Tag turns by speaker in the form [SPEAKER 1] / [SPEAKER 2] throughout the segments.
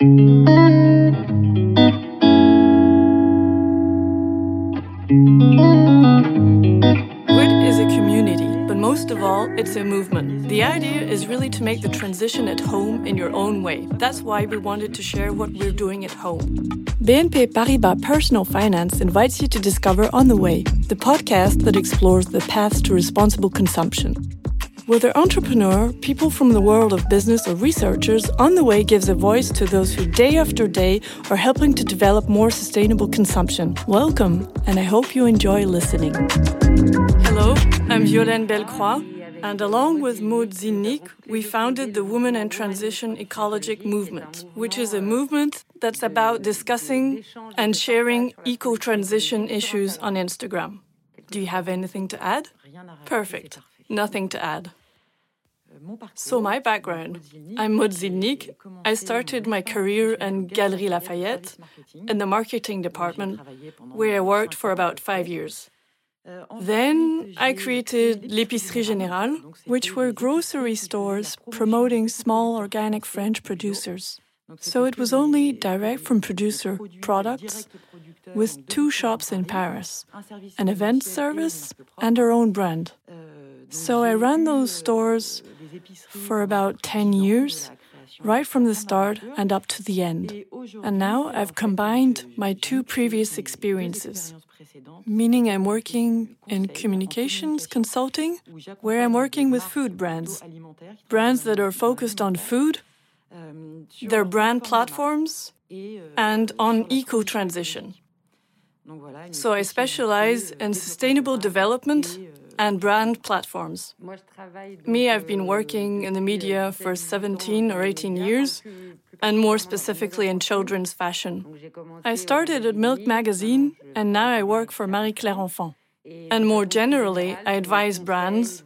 [SPEAKER 1] WIT is a community, but most of all, it's a movement. The idea is really to make the transition at home in your own way. That's why we wanted to share what we're doing at home. BNP Paribas Personal Finance invites you to discover On the Way, the podcast that explores the paths to responsible consumption. Whether entrepreneur, people from the world of business, or researchers, On the Way gives a voice to those who day after day are helping to develop more sustainable consumption. Welcome, and I hope you enjoy listening. Hello, I'm Violaine Bellecroix, and along with Maud Zinnik, we founded the Women and Transition Ecologic Movement, which is a movement that's about discussing and sharing eco transition issues on Instagram. Do you have anything to add? Perfect. Nothing to add. So, my background I'm Maud I started my career in Galerie Lafayette in the marketing department, where I worked for about five years. Then I created L'Épicerie Générale, which were grocery stores promoting small organic French producers. So it was only direct from producer products with two shops in Paris, an event service and our own brand. So I ran those stores for about 10 years, right from the start and up to the end. And now I've combined my two previous experiences, meaning I'm working in communications consulting, where I'm working with food brands, brands that are focused on food, their brand platforms, and on eco transition. So I specialize in sustainable development and brand platforms. Me, I've been working in the media for 17 or 18 years, and more specifically in children's fashion. I started at Milk Magazine, and now I work for Marie Claire Enfant. And more generally, I advise brands,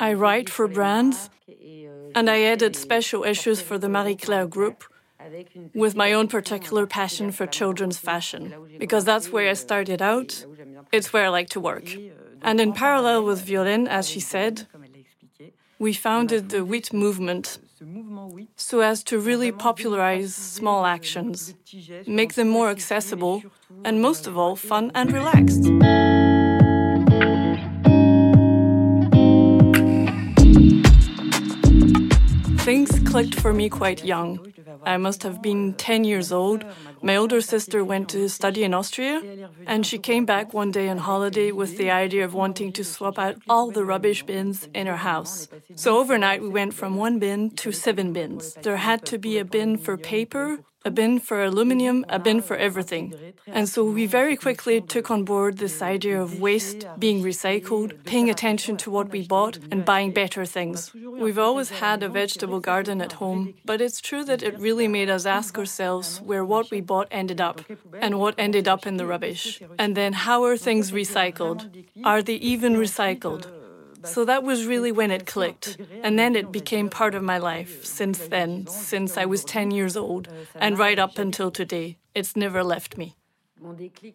[SPEAKER 1] I write for brands, and I edit special issues for the Marie Claire group with my own particular passion for children's fashion, because that's where I started out. It's where I like to work. And in parallel with Violaine, as she said, we founded the WIT movement so as to really popularize small actions, make them more accessible, and most of all, fun and relaxed. Things clicked for me quite young. I must have been 10 years old. My older sister went to study in Austria, and she came back one day on holiday with the idea of wanting to swap out all the rubbish bins in her house. So overnight, we went from one bin to seven bins. There had to be a bin for paper, a bin for aluminium, a bin for everything. And so we very quickly took on board this idea of waste being recycled, paying attention to what we bought, and buying better things. We've always had a vegetable garden at home, but it's true that it really made us ask ourselves where what we bought ended up and what ended up in the rubbish. And then how are things recycled? Are they even recycled? So that was really when it clicked. And then it became part of my life since then, since I was 10 years old, and right up until today. It's never left me.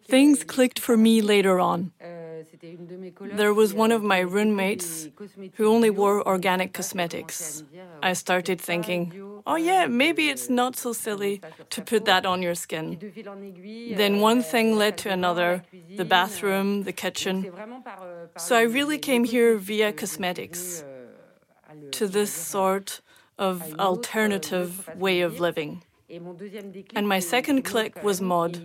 [SPEAKER 1] Things clicked for me later on. There was one of my roommates who only wore organic cosmetics. I started thinking, oh, yeah, maybe it's not so silly to put that on your skin. Then one thing led to another the bathroom, the kitchen. So I really came here via cosmetics to this sort of alternative way of living. And my second click was Maud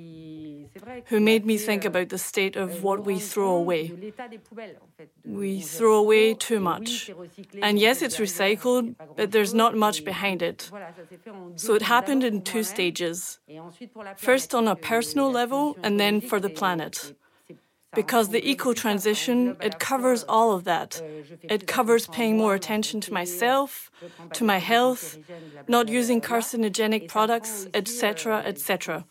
[SPEAKER 1] who made me think about the state of what we throw away. We throw away too much. And yes, it's recycled, but there's not much behind it. So it happened in two stages first on a personal level, and then for the planet because the eco transition it covers all of that. It covers paying more attention to myself to my health not using carcinogenic products etc etc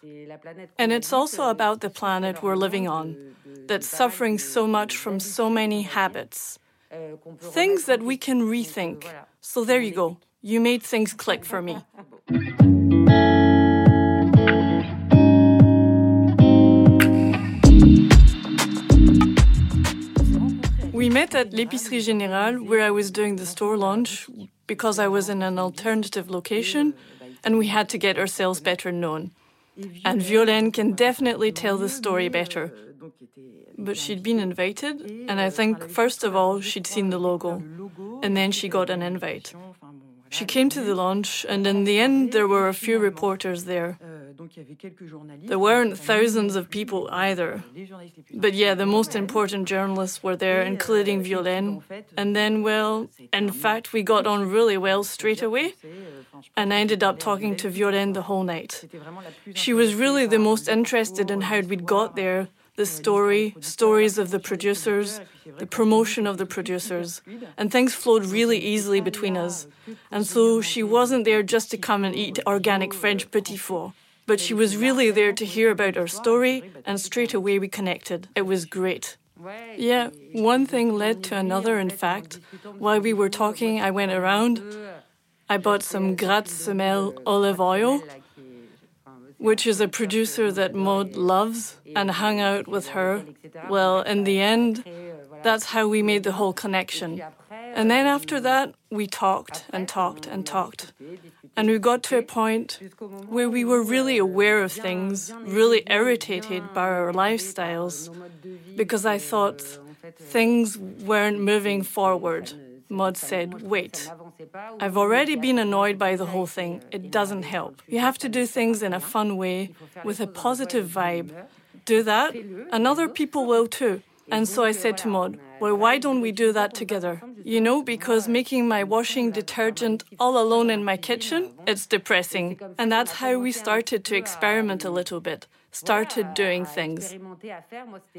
[SPEAKER 1] and it's also about the planet we're living on that's suffering so much from so many habits. Things that we can rethink. So there you go. You made things click for me met at l'Épicerie Générale, where I was doing the store launch because I was in an alternative location and we had to get ourselves better known. And Violaine can definitely tell the story better. But she'd been invited, and I think, first of all, she'd seen the logo, and then she got an invite. She came to the launch, and in the end, there were a few reporters there. There weren't thousands of people either. But yeah, the most important journalists were there, including Violaine. And then, well, in fact, we got on really well straight away. And I ended up talking to Violaine the whole night. She was really the most interested in how we'd got there the story, stories of the producers, the promotion of the producers, and things flowed really easily between us. And so she wasn't there just to come and eat organic French petit four, but she was really there to hear about our story, and straight away we connected. It was great. Yeah, one thing led to another, in fact. While we were talking, I went around. I bought some Gratte Semel olive oil which is a producer that Maud loves and hung out with her. Well, in the end, that's how we made the whole connection. And then after that, we talked and talked and talked. And we got to a point where we were really aware of things, really irritated by our lifestyles, because I thought things weren't moving forward. Maud said, Wait, I've already been annoyed by the whole thing. It doesn't help. You have to do things in a fun way, with a positive vibe. Do that, and other people will too. And so I said to Maud, well, why don't we do that together? You know, because making my washing detergent all alone in my kitchen, it's depressing. And that's how we started to experiment a little bit started doing things.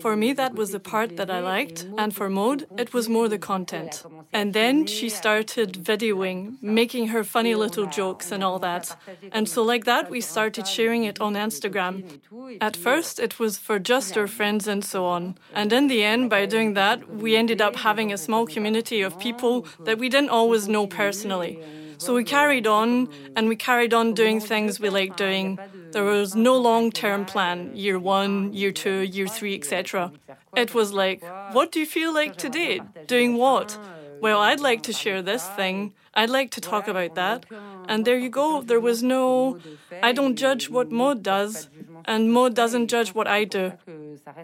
[SPEAKER 1] For me, that was the part that I liked, and for Maud, it was more the content. And then she started videoing, making her funny little jokes and all that. And so, like that, we started sharing it on Instagram. At first, it was for just our friends and so on. And in the end, by doing that, we ended up having a small community of people that we didn't always know personally. So we carried on, and we carried on doing things we liked doing. There was no long term plan, year one, year two, year three, etc. It was like, what do you feel like today? Doing what? Well, I'd like to share this thing. I'd like to talk about that. And there you go. There was no, I don't judge what Maud does, and Maud doesn't judge what I do.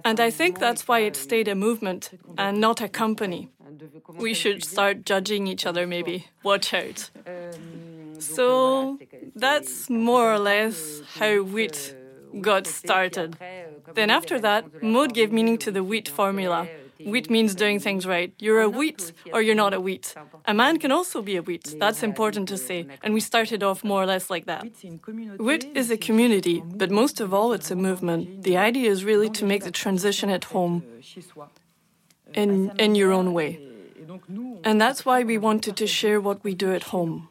[SPEAKER 1] And I think that's why it stayed a movement and not a company. We should start judging each other, maybe. Watch out. So that's more or less how WIT got started. Then after that, Maud gave meaning to the WIT formula. WIT means doing things right. You're a WIT or you're not a WIT. A man can also be a WIT. That's important to say. And we started off more or less like that. WIT is a community, but most of all, it's a movement. The idea is really to make the transition at home in, in your own way. And that's why we wanted to share what we do at home.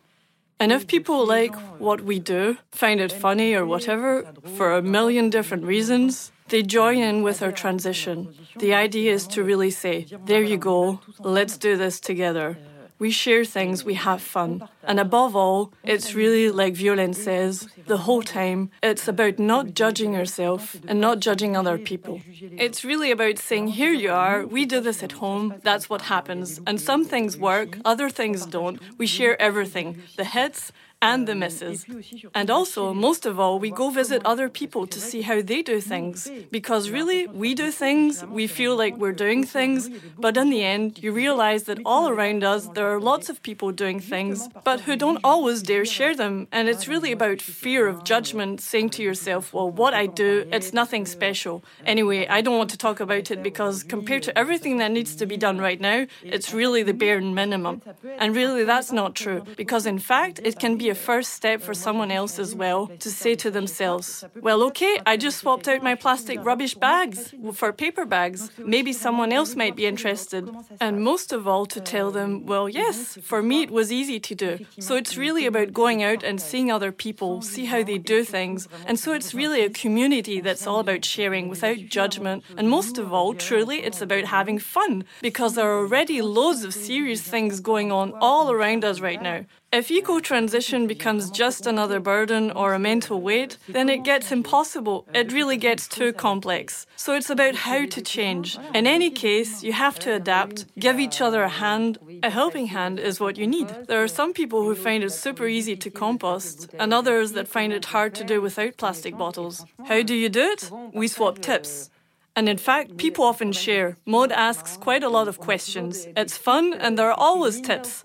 [SPEAKER 1] And if people like what we do, find it funny or whatever, for a million different reasons, they join in with our transition. The idea is to really say, there you go, let's do this together. We share things, we have fun. And above all, it's really, like Violaine says, the whole time, it's about not judging yourself and not judging other people. It's really about saying, here you are, we do this at home, that's what happens. And some things work, other things don't. We share everything the hits and the misses. And also, most of all, we go visit other people to see how they do things. Because really, we do things, we feel like we're doing things, but in the end, you realize that all around us, there are lots of people doing things, but who don't always dare share them. And it's really about fear of judgment, saying to yourself, well, what I do, it's nothing special. Anyway, I don't want to talk about it because compared to everything that needs to be done right now, it's really the bare minimum. And really, that's not true, because in fact, it can be a first step for someone else as well to say to themselves, well, okay, I just swapped out my plastic rubbish bags for paper bags. Maybe someone else might be interested. And most of all, to tell them, well, yes, for me it was easy to do. So it's really about going out and seeing other people, see how they do things. And so it's really a community that's all about sharing without judgment. And most of all, truly, it's about having fun because there are already loads of serious things going on all around us right now. If eco transition becomes just another burden or a mental weight, then it gets impossible. It really gets too complex. So it's about how to change. In any case, you have to adapt, give each other a hand. A helping hand is what you need. There are some people who find it super easy to compost, and others that find it hard to do without plastic bottles. How do you do it? We swap tips. And in fact, people often share. Maud asks quite a lot of questions. It's fun and there are always tips.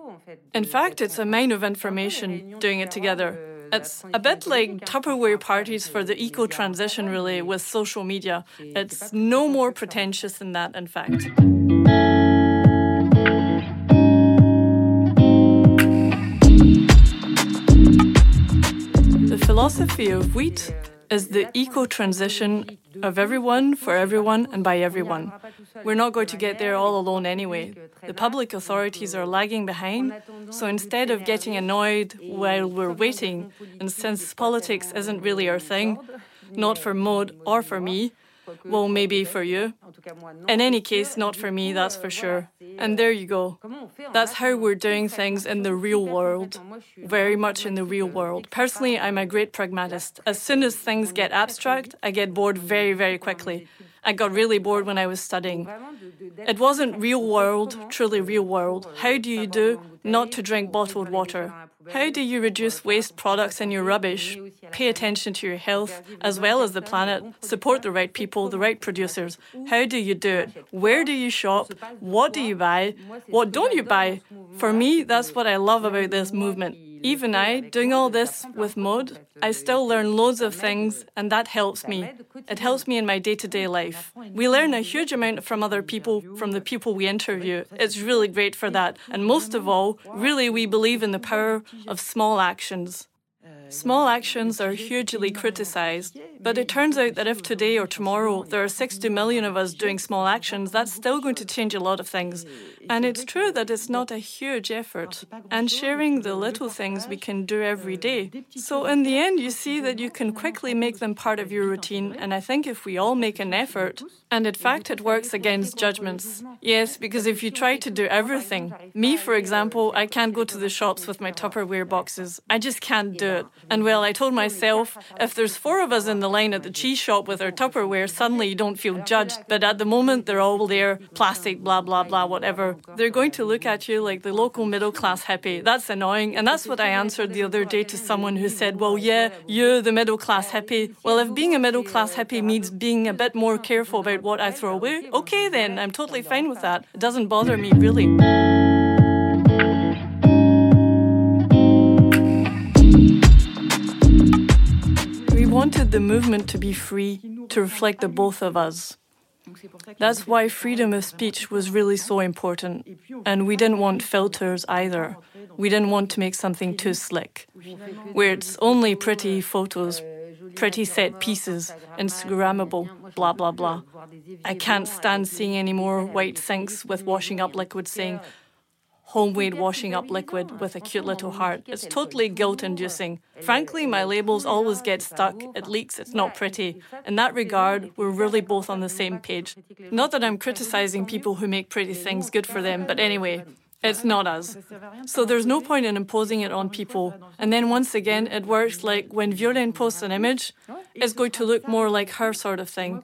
[SPEAKER 1] In fact, it's a mine of information doing it together. It's a bit like Tupperware parties for the eco transition relay with social media. It's no more pretentious than that, in fact. The philosophy of WIT is the eco transition of everyone, for everyone, and by everyone. We're not going to get there all alone anyway. The public authorities are lagging behind, so instead of getting annoyed while we're waiting, and since politics isn't really our thing, not for Maud or for me, well, maybe for you. In any case, not for me, that's for sure. And there you go. That's how we're doing things in the real world. Very much in the real world. Personally, I'm a great pragmatist. As soon as things get abstract, I get bored very, very quickly. I got really bored when I was studying. It wasn't real world, truly real world. How do you do not to drink bottled water? How do you reduce waste products in your rubbish? Pay attention to your health as well as the planet, support the right people, the right producers. How do you do it? Where do you shop? What do you buy? What don't you buy? For me, that's what I love about this movement. Even I, doing all this with Maud, I still learn loads of things, and that helps me. It helps me in my day to day life. We learn a huge amount from other people, from the people we interview. It's really great for that. And most of all, really, we believe in the power of small actions. Small actions are hugely criticized, but it turns out that if today or tomorrow there are 60 million of us doing small actions, that's still going to change a lot of things. And it's true that it's not a huge effort, and sharing the little things we can do every day. So, in the end, you see that you can quickly make them part of your routine, and I think if we all make an effort, and in fact, it works against judgments. Yes, because if you try to do everything, me, for example, I can't go to the shops with my Tupperware boxes. I just can't do it. And well, I told myself, if there's four of us in the line at the cheese shop with our Tupperware, suddenly you don't feel judged. But at the moment, they're all there, plastic, blah, blah, blah, whatever. They're going to look at you like the local middle class hippie. That's annoying. And that's what I answered the other day to someone who said, well, yeah, you're the middle class hippie. Well, if being a middle class hippie means being a bit more careful about what I throw away, okay then, I'm totally fine with that. It doesn't bother me really. Wanted the movement to be free, to reflect the both of us. That's why freedom of speech was really so important. And we didn't want filters either. We didn't want to make something too slick, where it's only pretty photos, pretty set pieces, Instagrammable, blah, blah, blah. I can't stand seeing any more white sinks with washing up liquid saying, homemade washing up liquid with a cute little heart. It's totally guilt inducing. Frankly, my labels always get stuck, it leaks, it's not pretty. In that regard, we're really both on the same page. Not that I'm criticizing people who make pretty things good for them, but anyway, it's not us. So there's no point in imposing it on people. And then once again, it works like when Violaine posts an image, it's going to look more like her sort of thing.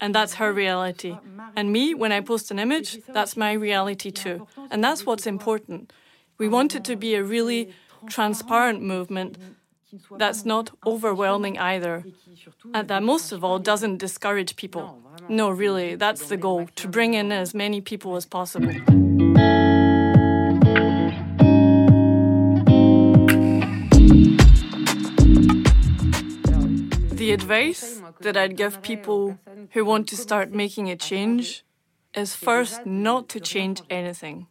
[SPEAKER 1] And that's her reality. And me, when I post an image, that's my reality too. And that's what's important. We want it to be a really transparent movement that's not overwhelming either, and that most of all doesn't discourage people. No, really, that's the goal to bring in as many people as possible. The advice that I'd give people who want to start making a change is first not to change anything.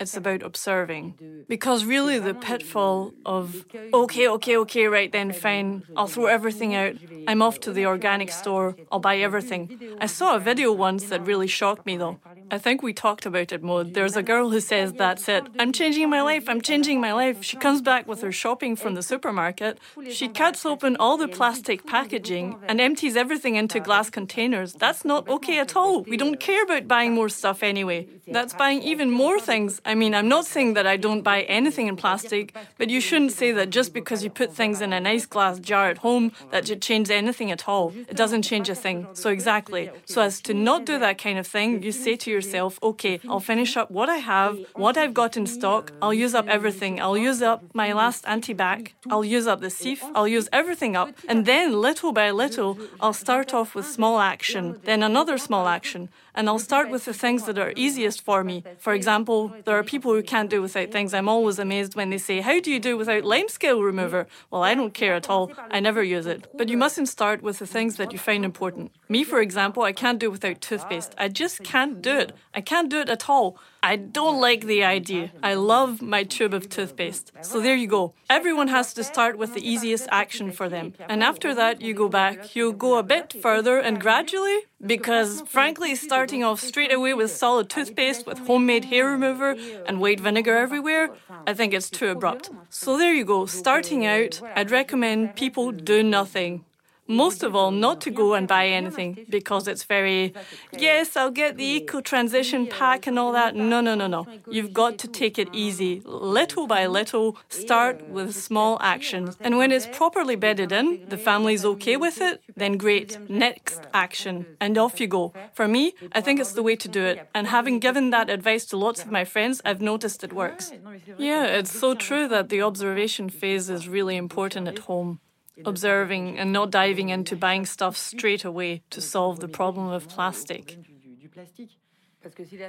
[SPEAKER 1] It's about observing. Because really, the pitfall of, okay, okay, okay, right then, fine, I'll throw everything out. I'm off to the organic store, I'll buy everything. I saw a video once that really shocked me though. I think we talked about it, Maud. There's a girl who says that's it. I'm changing my life. I'm changing my life. She comes back with her shopping from the supermarket. She cuts open all the plastic packaging and empties everything into glass containers. That's not okay at all. We don't care about buying more stuff anyway. That's buying even more things. I mean, I'm not saying that I don't buy anything in plastic, but you shouldn't say that just because you put things in a nice glass jar at home that it changes anything at all. It doesn't change a thing. So exactly. So as to not do that kind of thing, you say to yourself, okay, I'll finish up what I have, what I've got in stock. I'll use up everything. I'll use up my last antibac. I'll use up the Cif. I'll use everything up. And then little by little, I'll start off with small action, then another small action. And I'll start with the things that are easiest for me. For example, there are people who can't do without things. I'm always amazed when they say, How do you do without lime scale remover? Well, I don't care at all. I never use it. But you mustn't start with the things that you find important. Me, for example, I can't do without toothpaste. I just can't do it. I can't do it at all. I don't like the idea. I love my tube of toothpaste. So there you go. Everyone has to start with the easiest action for them. And after that, you go back. You go a bit further and gradually, because frankly, starting off straight away with solid toothpaste, with homemade hair remover, and white vinegar everywhere, I think it's too abrupt. So there you go. Starting out, I'd recommend people do nothing most of all, not to go and buy anything because it's very, yes, I'll get the eco transition pack and all that. No, no, no, no. You've got to take it easy, little by little, start with small actions. And when it's properly bedded in, the family's okay with it, then great, next action, and off you go. For me, I think it's the way to do it. And having given that advice to lots of my friends, I've noticed it works. Yeah, it's so true that the observation phase is really important at home observing and not diving into buying stuff straight away to solve the problem of plastic.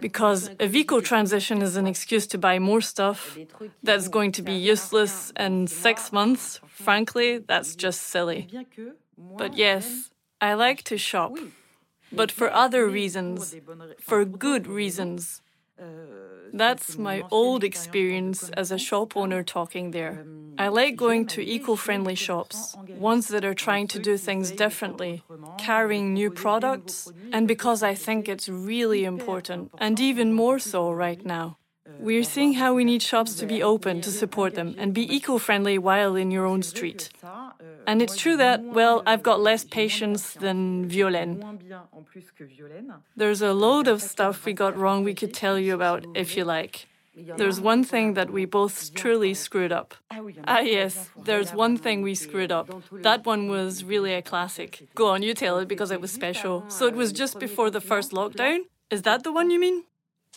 [SPEAKER 1] Because a eco transition is an excuse to buy more stuff that's going to be useless in six months, frankly, that's just silly. But yes, I like to shop, but for other reasons, for good reasons. That's my old experience as a shop owner talking there. I like going to eco friendly shops, ones that are trying to do things differently, carrying new products, and because I think it's really important, and even more so right now. We're seeing how we need shops to be open to support them and be eco friendly while in your own street. And it's true that, well, I've got less patience than Violaine. There's a load of stuff we got wrong we could tell you about if you like. There's one thing that we both truly screwed up. Ah, yes, there's one thing we screwed up. That one was really a classic. Go on, you tell it because it was special. So it was just before the first lockdown? Is that the one you mean?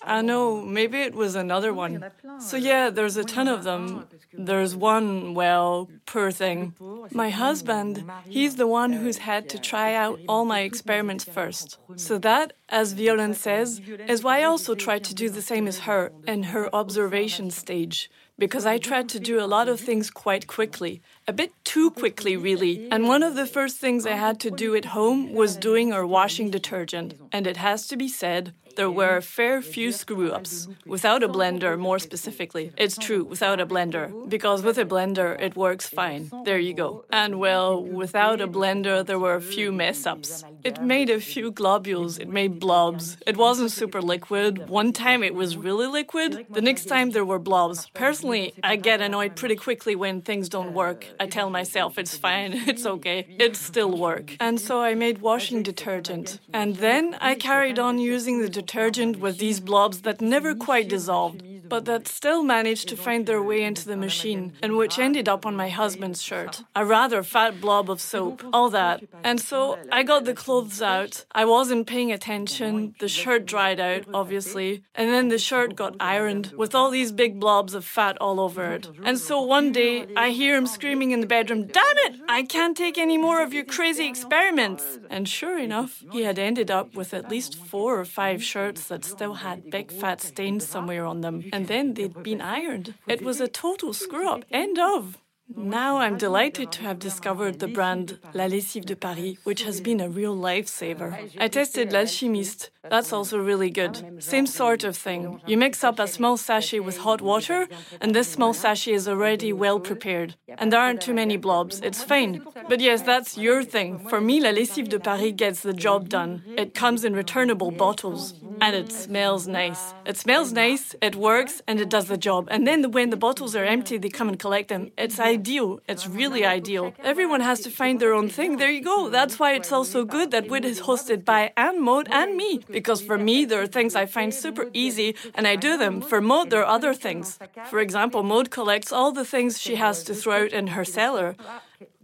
[SPEAKER 1] I know, maybe it was another one. So, yeah, there's a ton of them. There's one, well, poor thing. My husband, he's the one who's had to try out all my experiments first. So, that, as Violaine says, is why I also tried to do the same as her in her observation stage because I tried to do a lot of things quite quickly, a bit too quickly, really. And one of the first things I had to do at home was doing our washing detergent. And it has to be said, there were a fair few screw ups. Without a blender, more specifically. It's true, without a blender. Because with a blender, it works fine. There you go. And well, without a blender, there were a few mess ups. It made a few globules, it made blobs. It wasn't super liquid. One time it was really liquid, the next time there were blobs. Personally, I get annoyed pretty quickly when things don't work. I tell myself it's fine, it's okay, it still work. And so I made washing detergent. And then I carried on using the detergent detergent with these blobs that never quite dissolved, but that still managed to find their way into the machine, and which ended up on my husband's shirt. A rather fat blob of soap, all that. And so I got the clothes out. I wasn't paying attention. The shirt dried out, obviously, and then the shirt got ironed with all these big blobs of fat all over it. And so one day I hear him screaming in the bedroom, Damn it! I can't take any more of your crazy experiments! And sure enough, he had ended up with at least four or five shirts that still had big fat stains somewhere on them, and then they'd been ironed. It was a total screw up. End of. Now I'm delighted to have discovered the brand La Lessive de Paris, which has been a real lifesaver. I tasted L'Alchimiste. That's also really good. Same sort of thing. You mix up a small sachet with hot water, and this small sachet is already well prepared. And there aren't too many blobs. It's fine. But yes, that's your thing. For me, La Lessive de Paris gets the job done. It comes in returnable bottles. And it smells nice. It smells nice, it works, and it does the job. And then when the bottles are empty, they come and collect them. It's ideal. It's really ideal. Everyone has to find their own thing. There you go. That's why it's also good that WIT is hosted by Anne Maud and me. Because for me, there are things I find super easy and I do them. For Maud, there are other things. For example, Maud collects all the things she has to throw out in her cellar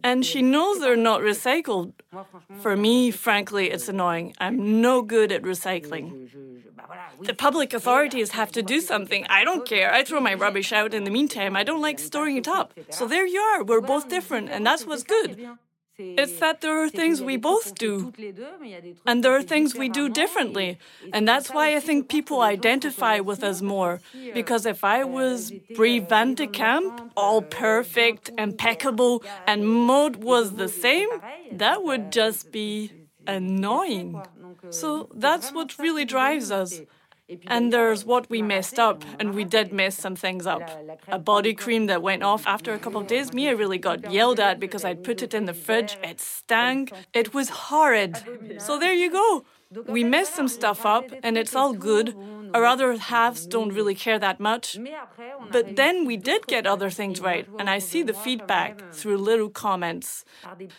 [SPEAKER 1] and she knows they're not recycled. For me, frankly, it's annoying. I'm no good at recycling. The public authorities have to do something. I don't care. I throw my rubbish out in the meantime. I don't like storing it up. So there you are. We're both different, and that's what's good. It's that there are things we both do, and there are things we do differently. And that's why I think people identify with us more. Because if I was Bree Van de Kamp, all perfect, impeccable, and Maud was the same, that would just be annoying. So that's what really drives us. And there's what we messed up, and we did mess some things up. A body cream that went off after a couple of days. Mia really got yelled at because I'd put it in the fridge. It stank. It was horrid. So there you go. We mess some stuff up, and it's all good. Our other halves don't really care that much. But then we did get other things right, and I see the feedback through little comments,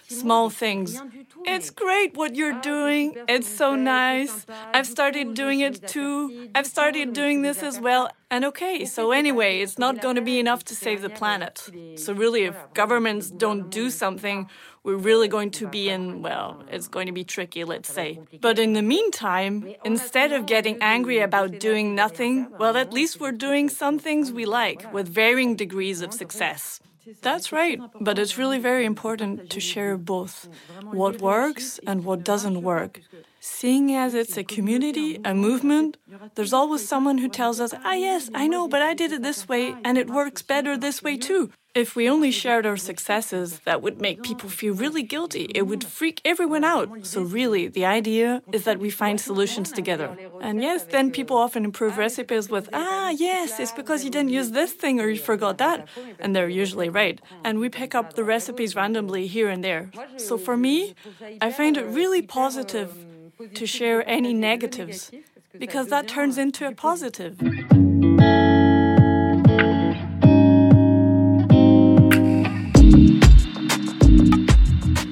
[SPEAKER 1] small things. It's great what you're doing. It's so nice. I've started doing it too. I've started doing this as well. And okay, so anyway, it's not going to be enough to save the planet. So, really, if governments don't do something, we're really going to be in, well, it's going to be tricky, let's say. But in the meantime, instead of getting angry about doing nothing, well, at least we're doing some things we like with varying degrees of success. That's right, but it's really very important to share both what works and what doesn't work. Seeing as it's a community, a movement, there's always someone who tells us, ah, yes, I know, but I did it this way and it works better this way too. If we only shared our successes, that would make people feel really guilty. It would freak everyone out. So, really, the idea is that we find solutions together. And yes, then people often improve recipes with, ah, yes, it's because you didn't use this thing or you forgot that. And they're usually right. And we pick up the recipes randomly here and there. So, for me, I find it really positive to share any negatives because that turns into a positive.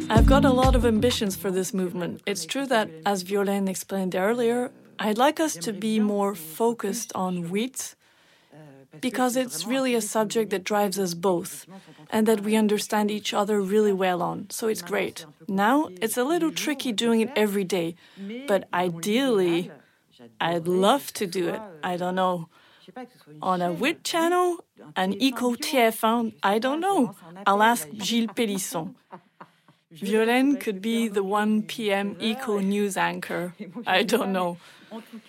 [SPEAKER 1] I've got a lot of ambitions for this movement. It's true that, as Violaine explained earlier, I'd like us to be more focused on WIT because it's really a subject that drives us both and that we understand each other really well on. So it's great. Now, it's a little tricky doing it every day, but ideally, I'd love to do it. I don't know. On a WIT channel, an Eco TF1, I don't know. I'll ask Gilles Pélisson. Violaine could be the 1 p.m. eco news anchor. I don't know.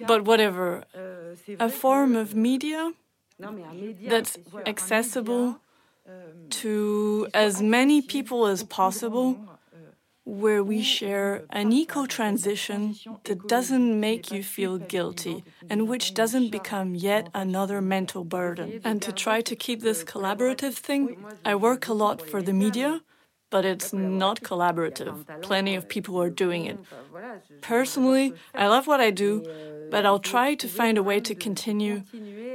[SPEAKER 1] But whatever. A form of media that's accessible to as many people as possible, where we share an eco transition that doesn't make you feel guilty and which doesn't become yet another mental burden. And to try to keep this collaborative thing, I work a lot for the media but it's not collaborative. Plenty of people are doing it. Personally, I love what I do, but I'll try to find a way to continue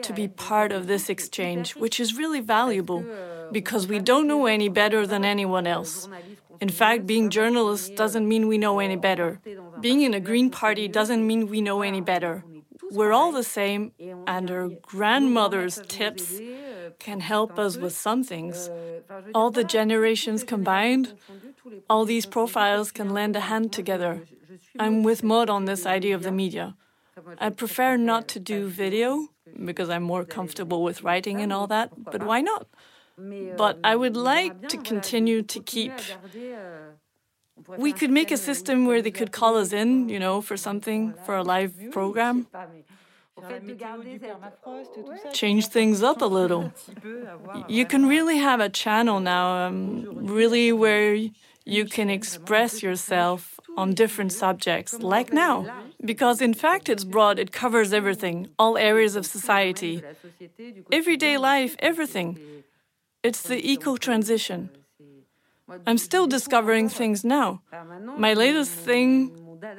[SPEAKER 1] to be part of this exchange, which is really valuable because we don't know any better than anyone else. In fact, being journalists doesn't mean we know any better. Being in a Green Party doesn't mean we know any better. We're all the same, and our grandmother's tips can help us with some things. All the generations combined, all these profiles can lend a hand together. I'm with Maud on this idea of the media. I prefer not to do video because I'm more comfortable with writing and all that, but why not? But I would like to continue to keep. We could make a system where they could call us in, you know, for something, for a live program. change things up a little. You can really have a channel now, um, really where you can express yourself on different subjects, like now. Because in fact, it's broad, it covers everything, all areas of society, everyday life, everything. It's the eco transition. I'm still discovering things now. My latest thing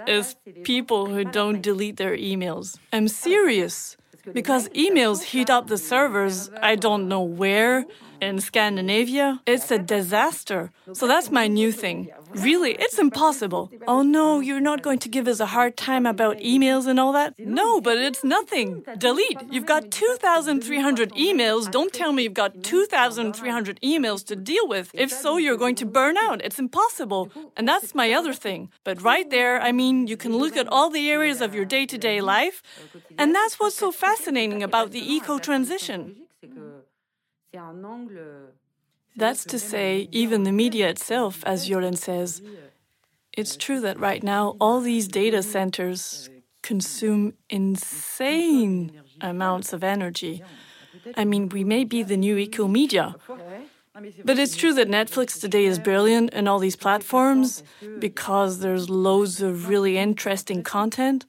[SPEAKER 1] is people who don't delete their emails. I'm serious because emails heat up the servers. I don't know where. In Scandinavia, it's a disaster. So that's my new thing. Really, it's impossible. Oh no, you're not going to give us a hard time about emails and all that? No, but it's nothing. Delete. You've got 2,300 emails. Don't tell me you've got 2,300 emails to deal with. If so, you're going to burn out. It's impossible. And that's my other thing. But right there, I mean, you can look at all the areas of your day to day life. And that's what's so fascinating about the eco transition. That's to say, even the media itself, as Jolene says. It's true that right now all these data centers consume insane amounts of energy. I mean, we may be the new eco media. But it's true that Netflix today is brilliant and all these platforms because there's loads of really interesting content.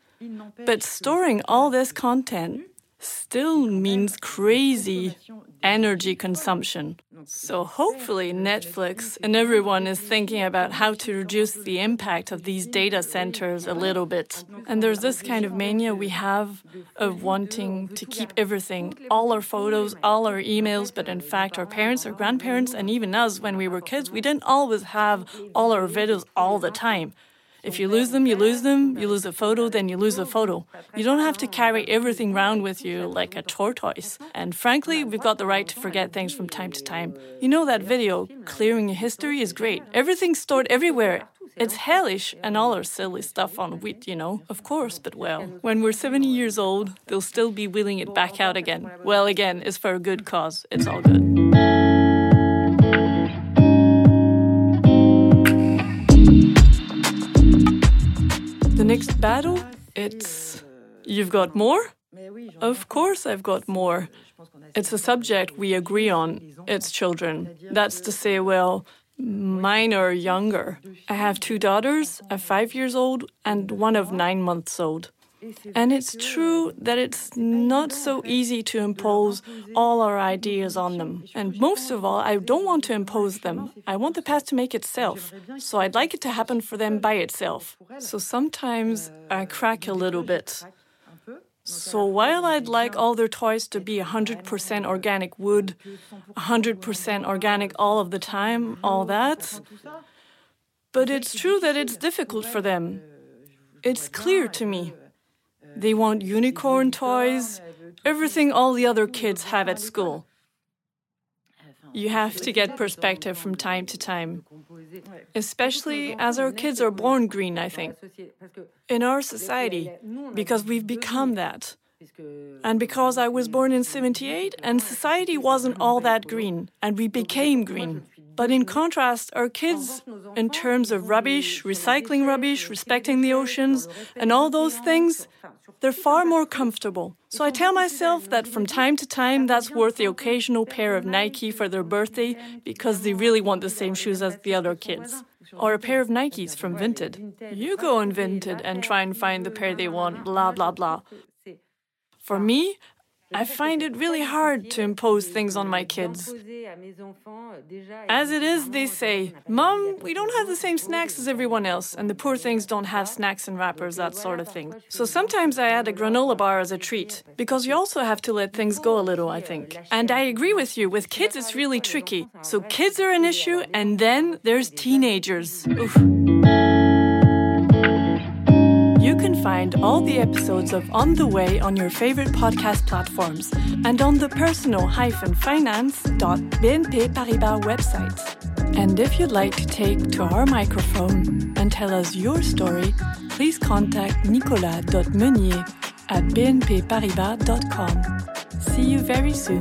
[SPEAKER 1] But storing all this content still means crazy energy consumption. So hopefully, Netflix and everyone is thinking about how to reduce the impact of these data centers a little bit. And there's this kind of mania we have of wanting to keep everything, all our photos, all our emails, but in fact, our parents, our grandparents, and even us when we were kids, we didn't always have all our videos all the time. If you lose them, you lose them. You lose a photo, then you lose a photo. You don't have to carry everything around with you like a tortoise. And frankly, we've got the right to forget things from time to time. You know that video, Clearing Your History, is great. Everything's stored everywhere. It's hellish and all our silly stuff on WIT, you know, of course, but well, when we're 70 years old, they'll still be wheeling it back out again. Well, again, it's for a good cause. It's all good. Next battle, it's you've got more? Of course, I've got more. It's a subject we agree on. It's children. That's to say, well, mine are younger. I have two daughters, a five years old and one of nine months old. And it's true that it's not so easy to impose all our ideas on them. And most of all, I don't want to impose them. I want the past to make itself. So I'd like it to happen for them by itself. So sometimes I crack a little bit. So while I'd like all their toys to be 100% organic wood, 100% organic all of the time, all that, but it's true that it's difficult for them. It's clear to me. They want unicorn toys, everything all the other kids have at school. You have to get perspective from time to time, especially as our kids are born green, I think, in our society, because we've become that. And because I was born in 78 and society wasn't all that green, and we became green. But in contrast, our kids, in terms of rubbish, recycling rubbish, respecting the oceans, and all those things, they're far more comfortable. So I tell myself that from time to time, that's worth the occasional pair of Nike for their birthday because they really want the same shoes as the other kids. Or a pair of Nikes from Vinted. You go on Vinted and try and find the pair they want, blah, blah, blah. For me, I find it really hard to impose things on my kids. As it is, they say, Mom, we don't have the same snacks as everyone else, and the poor things don't have snacks and wrappers, that sort of thing. So sometimes I add a granola bar as a treat, because you also have to let things go a little, I think. And I agree with you, with kids it's really tricky. So kids are an issue, and then there's teenagers. Oof. Find all the episodes of On the Way on your favorite podcast platforms and on the personal-finance.bnp Paribas website. And if you'd like to take to our microphone and tell us your story, please contact nicolas.meunier at bnpparibas.com. See you very soon.